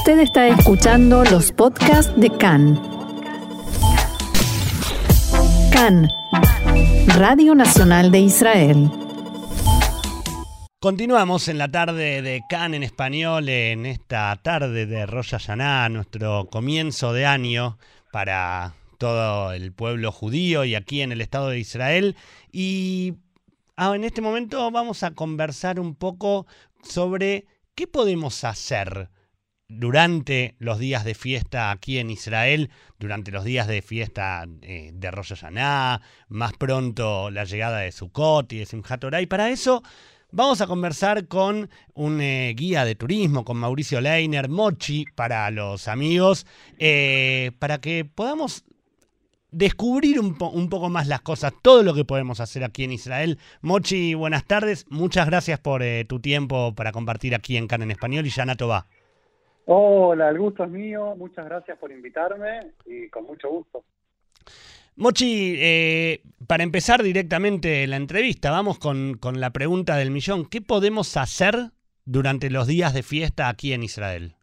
Usted está escuchando los podcasts de CAN. CAN, Radio Nacional de Israel. Continuamos en la tarde de CAN en español, en esta tarde de Rosh Hashanah, nuestro comienzo de año para todo el pueblo judío y aquí en el Estado de Israel. Y ah, en este momento vamos a conversar un poco sobre qué podemos hacer durante los días de fiesta aquí en Israel, durante los días de fiesta eh, de Rosh Hashanah, más pronto la llegada de Sukkot y de Simchat Torah. Y para eso vamos a conversar con un eh, guía de turismo, con Mauricio Leiner, Mochi, para los amigos, eh, para que podamos descubrir un, poco más las cosas, todo lo que podemos hacer aquí en Israel. Mochi, buenas tardes. Muchas gracias por tu tiempo para compartir aquí en Can en Español y Yana va. Hola, el gusto es mío. Muchas gracias por invitarme y con mucho gusto. Mochi, eh, para empezar directamente la entrevista, vamos con, con la pregunta del millón. ¿Qué podemos hacer durante los días de fiesta aquí en Israel?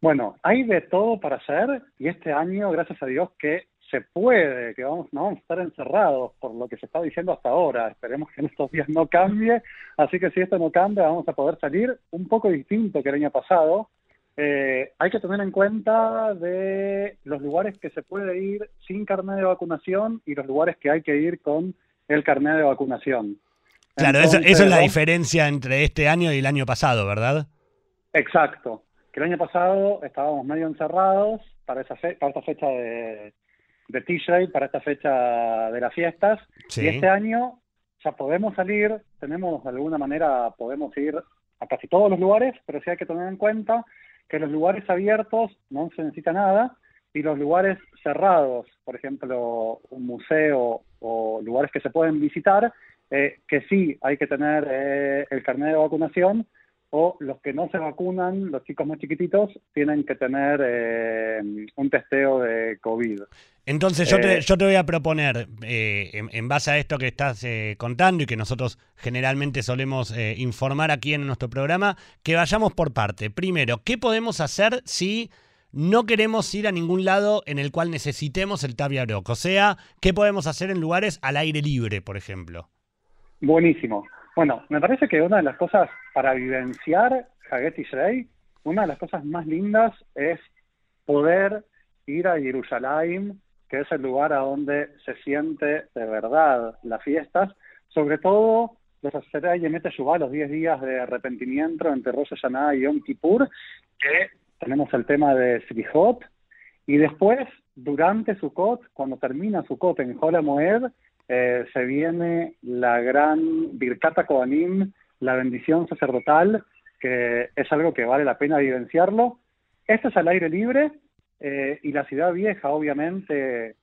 Bueno, hay de todo para hacer y este año, gracias a Dios, que se puede, que vamos, no vamos a estar encerrados por lo que se está diciendo hasta ahora. Esperemos que en estos días no cambie. Así que si esto no cambia, vamos a poder salir un poco distinto que el año pasado. Eh, hay que tener en cuenta de los lugares que se puede ir sin carnet de vacunación y los lugares que hay que ir con el carnet de vacunación. Claro, eso, es la diferencia entre este año y el año pasado, ¿verdad? Exacto. Que el año pasado estábamos medio encerrados para, esa para esta fecha de, de T-Shirt, para esta fecha de las fiestas. Y este año ya podemos salir, tenemos de alguna manera, podemos ir a casi todos los lugares, pero sí hay que tener en cuenta que los lugares abiertos no se necesita nada y los lugares cerrados, por ejemplo, un museo o lugares que se pueden visitar, eh, que sí hay que tener eh, el carnet de vacunación o los que no se vacunan, los chicos más chiquititos, tienen que tener eh, un testeo de COVID. Entonces yo te, yo te voy a proponer, en, en, base a esto que estás contando y que nosotros generalmente solemos informar aquí en nuestro programa, que vayamos por parte. Primero, ¿qué podemos hacer si no queremos ir a ningún lado en el cual necesitemos el Taviaroc? O sea, ¿qué podemos hacer en lugares al aire libre, por ejemplo? Buenísimo. Bueno, me parece que una de las cosas para vivenciar Haget Israel, una de las cosas más lindas es poder ir a Jerusalén, que es el lugar a donde se siente de verdad las fiestas, sobre todo los y Shuvah, los 10 días de arrepentimiento entre Rosh Hashanah y Yom Kippur, que tenemos el tema de Srihot, y después, durante Sukkot, cuando termina Sukkot en Hol Moed, eh, se viene la gran Birkata Kohanim, la bendición sacerdotal, que es algo que vale la pena vivenciarlo. Esto es al aire libre eh, y la ciudad vieja, obviamente,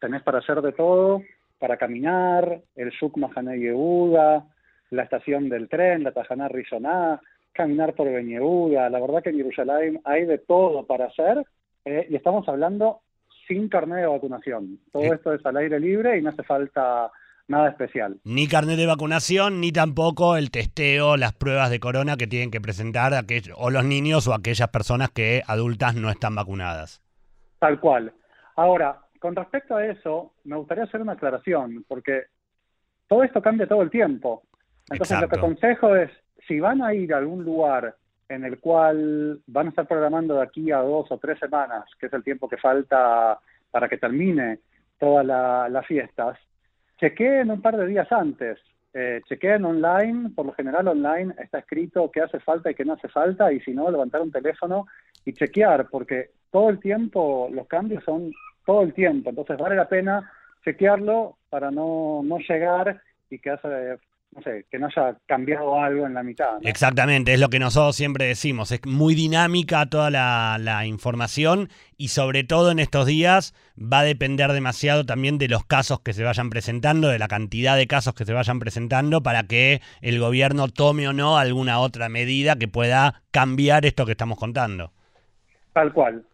tenés para hacer de todo, para caminar, el Shuk Mahane Yehuda, la estación del tren, la Tajana Rizoná, caminar por Ben Yehuda. La verdad que en Jerusalén hay de todo para hacer eh, y estamos hablando sin carnet de vacunación. Todo eh. esto es al aire libre y no hace falta nada especial. Ni carnet de vacunación, ni tampoco el testeo, las pruebas de corona que tienen que presentar aquellos, o los niños o aquellas personas que adultas no están vacunadas. Tal cual. Ahora, con respecto a eso, me gustaría hacer una aclaración, porque todo esto cambia todo el tiempo. Entonces, lo que aconsejo es, si van a ir a algún lugar en el cual van a estar programando de aquí a dos o tres semanas, que es el tiempo que falta para que termine todas las fiestas, chequeen un par de días antes, eh, chequeen online, por lo general online está escrito qué hace falta y qué no hace falta, y si no, levantar un teléfono y chequear, porque todo el tiempo, los cambios son todo el tiempo, entonces vale la pena chequearlo para no, no llegar y que hace no sé, que no haya cambiado algo en la mitad. Exactamente, es lo que nosotros siempre decimos, es muy dinámica toda la, información y sobre todo en estos días va a depender demasiado también de los casos que se vayan presentando, de la cantidad de casos que se vayan presentando para que el gobierno tome o no alguna otra medida que pueda cambiar esto que estamos contando. Tal cual,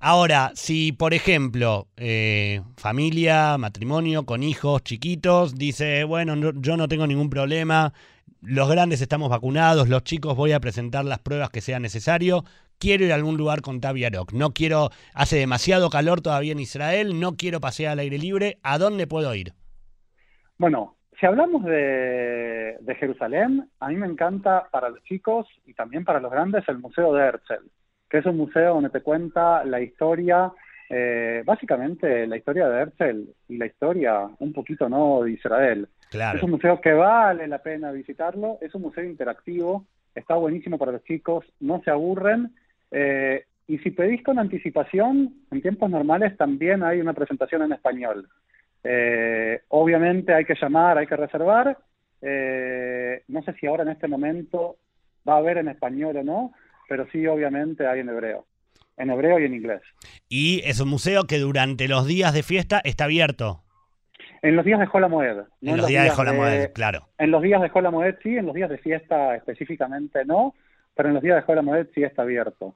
Ahora, si por ejemplo, eh, familia, matrimonio, con hijos chiquitos, dice, bueno, yo no tengo ningún problema, los grandes estamos vacunados, los chicos voy a presentar las pruebas que sea necesario, quiero ir a algún lugar con Taviarok, no quiero, hace demasiado calor todavía en Israel, no quiero pasear al aire libre, ¿a dónde puedo ir? Bueno, si hablamos de, de, Jerusalén, a mí me encanta para los chicos y también para los grandes el Museo de Herzl, que es un museo donde te cuenta la historia, eh, básicamente la historia de Herzl y la historia un poquito no de Israel. Es un museo que vale la pena visitarlo, es un museo interactivo, está buenísimo para los chicos, no se aburren. Eh, y si pedís con anticipación, en tiempos normales también hay una presentación en español. Eh, obviamente hay que llamar, hay que reservar. Eh, no sé si ahora en este momento va a haber en español o no, pero sí obviamente hay en hebreo. En hebreo y en inglés. Y es un museo que durante los días de fiesta está abierto. En los días de Jola Moed. en, los días, de Jola Moed, claro. En los días de Jola Moed sí, en los días de fiesta específicamente no, pero en los días de Jola Moed sí está abierto.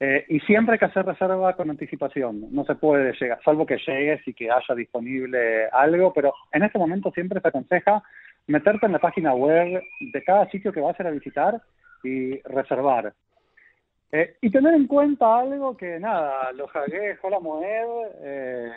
Eh, y siempre hay que hacer reserva con anticipación, no se puede llegar, salvo que llegues y que haya disponible algo, pero en este momento siempre te aconseja meterte en la página web de cada sitio que vas a ir a visitar y reservar. Eh, y tener en cuenta algo que nada, los jagué, Jola Moed, eh,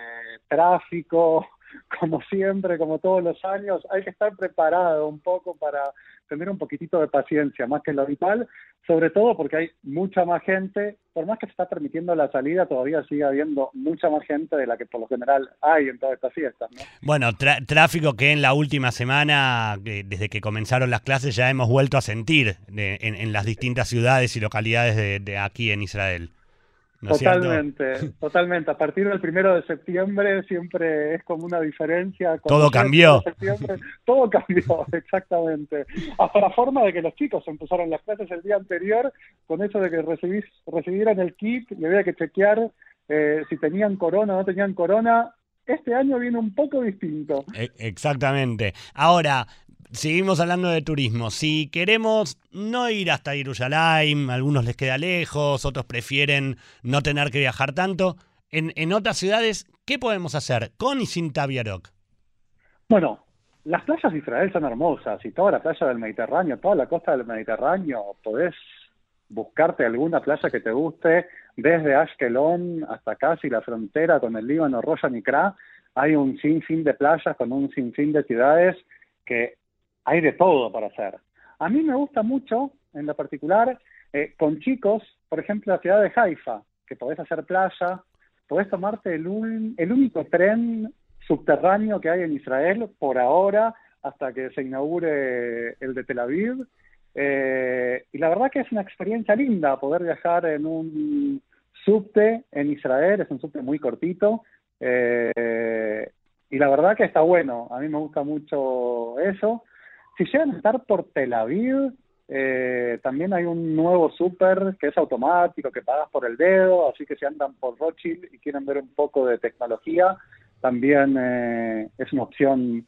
tráfico, como siempre, como todos los años, hay que estar preparado un poco para tener un poquitito de paciencia, más que lo habitual, sobre todo porque hay mucha más gente, por más que se está permitiendo la salida, todavía sigue habiendo mucha más gente de la que por lo general hay en todas estas fiestas. Bueno, tráfico que en la última semana, desde que comenzaron las clases, ya hemos vuelto a sentir en, las distintas ciudades y localidades de aquí en Israel totalmente, totalmente. A partir del primero de septiembre siempre es como una diferencia. Todo cambió. todo cambió, exactamente. Hasta la forma de que los chicos empezaron las clases el día anterior, con eso de que recibís, recibieran el kit y había que chequear eh, si tenían corona o no tenían corona. Este año viene un poco distinto. E, exactamente. Ahora, seguimos hablando de turismo. Si queremos no ir hasta Jerusalén, algunos les queda lejos, otros prefieren no tener que viajar tanto. En, en otras ciudades, ¿qué podemos hacer con y sin Taviarok? Bueno, las playas de Israel son hermosas y toda la playa del Mediterráneo, toda la costa del Mediterráneo, podés buscarte alguna playa que te guste, desde Ashkelon hasta casi la frontera con el Líbano, Roya Nicra, hay un sinfín de playas con un sinfín de ciudades que hay de todo para hacer. A mí me gusta mucho, en lo particular, eh, con chicos, por ejemplo, la ciudad de Haifa, que podés hacer playa, podés tomarte el, el único tren subterráneo que hay en Israel por ahora, hasta que se inaugure el de Tel Aviv. Eh, y la verdad que es una experiencia linda poder viajar en un subte en Israel, es un subte muy cortito. Eh, y la verdad que está bueno, a mí me gusta mucho eso. Si llegan a estar por Tel Aviv, eh, también hay un nuevo súper que es automático, que pagas por el dedo, así que si andan por Rothschild y quieren ver un poco de tecnología, también eh, es una opción.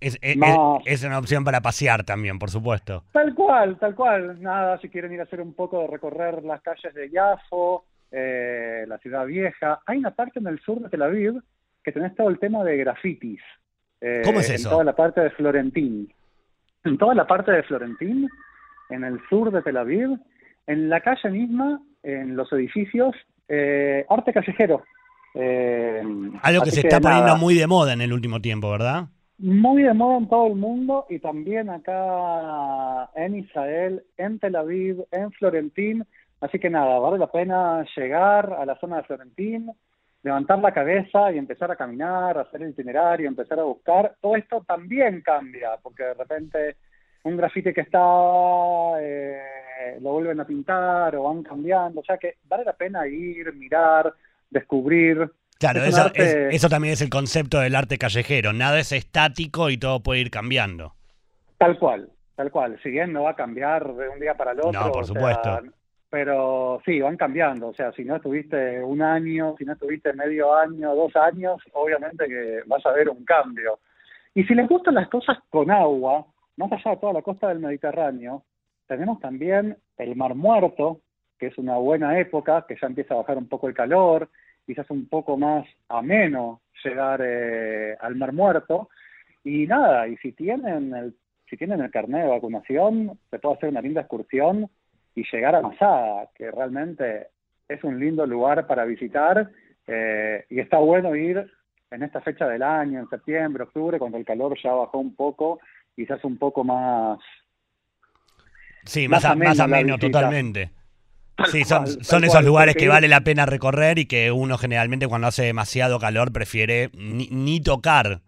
Es, es, una opción para pasear también, por supuesto. Tal cual, tal cual. Nada, si quieren ir a hacer un poco de recorrer las calles de Yafo, eh, la ciudad vieja. Hay una parte en el sur de Tel Aviv que tenés todo el tema de grafitis. Eh, ¿Cómo es eso? En toda la parte de Florentín. En toda la parte de Florentín, en el sur de Tel Aviv, en la calle misma, en los edificios, eh, arte callejero. Eh, Algo que se está poniendo muy de moda en el último tiempo, ¿verdad? Muy de moda en todo el mundo y también acá en Israel, en Tel Aviv, en Florentín. Así que nada, vale la pena llegar a la zona de Florentín, levantar la cabeza y empezar a caminar, hacer el itinerario, empezar a buscar, todo esto también cambia, porque de repente un grafite que está eh, lo vuelven a pintar o van cambiando, o sea que vale la pena ir, mirar, descubrir. Claro, eso, eso también es el concepto del arte callejero, nada es estático y todo puede ir cambiando. Tal cual, tal cual, si bien no va a cambiar de un día para el otro. No, por supuesto pero sí, van cambiando. O sea, si no estuviste un año, si no estuviste medio año, dos años, obviamente que vas a ver un cambio. Y si les gustan las cosas con agua, más allá de toda la costa del Mediterráneo, tenemos también el Mar Muerto, que es una buena época, que ya empieza a bajar un poco el calor, quizás un poco más ameno llegar eh, al Mar Muerto. Y nada, y si tienen el si tienen el carnet de vacunación, se puede hacer una linda excursión y llegar a Masada, que realmente es un lindo lugar para visitar eh, y está bueno ir en esta fecha del año, en septiembre, octubre, cuando el calor ya bajó un poco y se hace un poco más... Sí, más, más ameno, totalmente. Sí, son, son esos lugares que vale la pena recorrer y que uno generalmente cuando hace demasiado calor prefiere ni, tocar.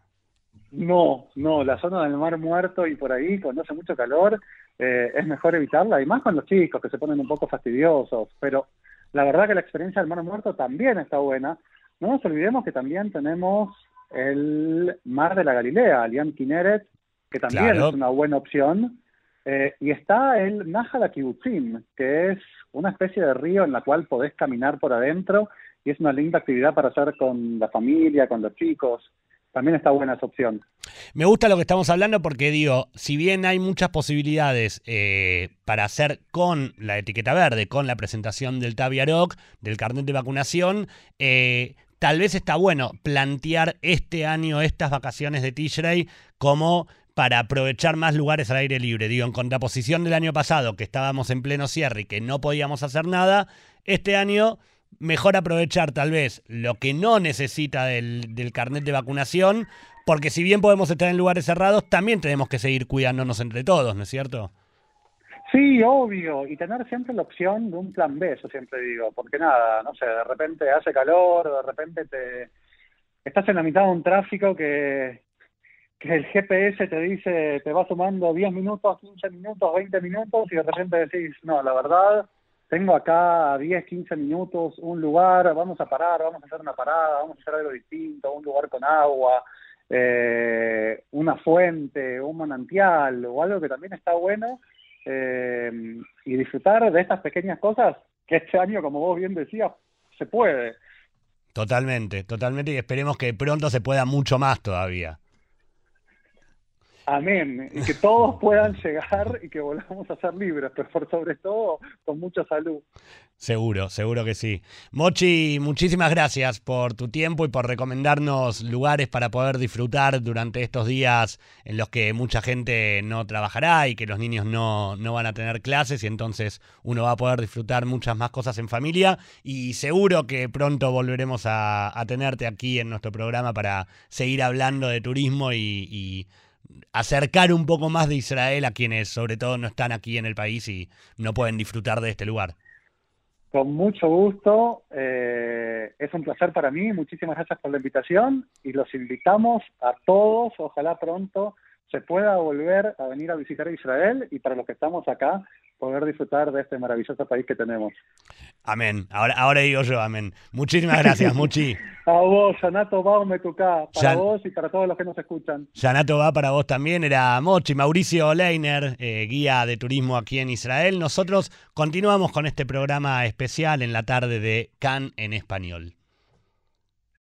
No, no, la zona del Mar Muerto y por ahí, cuando hace mucho calor, eh, es mejor evitarla, y más con los chicos que se ponen un poco fastidiosos, pero la verdad que la experiencia del Mar Muerto también está buena. No nos olvidemos que también tenemos el Mar de la Galilea, Alian Kineret, que también es una buena opción. Eh, y está el Nahal Kibutzim, que es una especie de río en la cual podés caminar por adentro y es una linda actividad para hacer con la familia, con los chicos. También está buena esa opción. Me gusta lo que estamos hablando porque digo, si bien hay muchas posibilidades eh, para hacer con la etiqueta verde, con la presentación del Taviaroc, del carnet de vacunación, eh, tal vez está bueno plantear este año estas vacaciones de Tishrei como para aprovechar más lugares al aire libre. Digo, en contraposición del año pasado, que estábamos en pleno cierre y que no podíamos hacer nada, este año mejor aprovechar tal vez lo que no necesita del, carnet de vacunación, porque si bien podemos estar en lugares cerrados, también tenemos que seguir cuidándonos entre todos, ¿no es cierto? Sí, obvio, y tener siempre la opción de un plan B, eso siempre digo, porque nada, no sé, de repente hace calor, de repente te estás en la mitad de un tráfico que, que el GPS te dice, te va sumando 10 minutos, 15 minutos, 20 minutos y de repente decís, no, la verdad, tengo acá 10, 15 minutos, un lugar, vamos a parar, vamos a hacer una parada, vamos a hacer algo distinto, un lugar con agua, eh, una fuente, un manantial o algo que también está bueno eh, y disfrutar de estas pequeñas cosas que este año, como vos bien decías, se puede. Totalmente, totalmente y esperemos que pronto se pueda mucho más todavía. Amén. Y que todos puedan llegar y que volvamos a ser libres, pero por sobre todo con mucha salud. Seguro, seguro que sí. Mochi, muchísimas gracias por tu tiempo y por recomendarnos lugares para poder disfrutar durante estos días en los que mucha gente no trabajará y que los niños no, no van a tener clases y entonces uno va a poder disfrutar muchas más cosas en familia y seguro que pronto volveremos a, tenerte aquí en nuestro programa para seguir hablando de turismo y acercar un poco más de Israel a quienes sobre todo no están aquí en el país y no pueden disfrutar de este lugar. Con mucho gusto, eh, es un placer para mí, muchísimas gracias por la invitación y los invitamos a todos, ojalá pronto se pueda volver a venir a visitar Israel y para los que estamos acá, poder disfrutar de este maravilloso país que tenemos. Amén. Ahora, ahora digo yo, amén. Muchísimas gracias, Muchi. a vos, Yanato va Metucá, para vos y para todos los que nos escuchan. Yanato va para vos también, era Mochi, Mauricio Leiner, eh, guía de turismo aquí en Israel. Nosotros continuamos con este programa especial en la tarde de Can en español.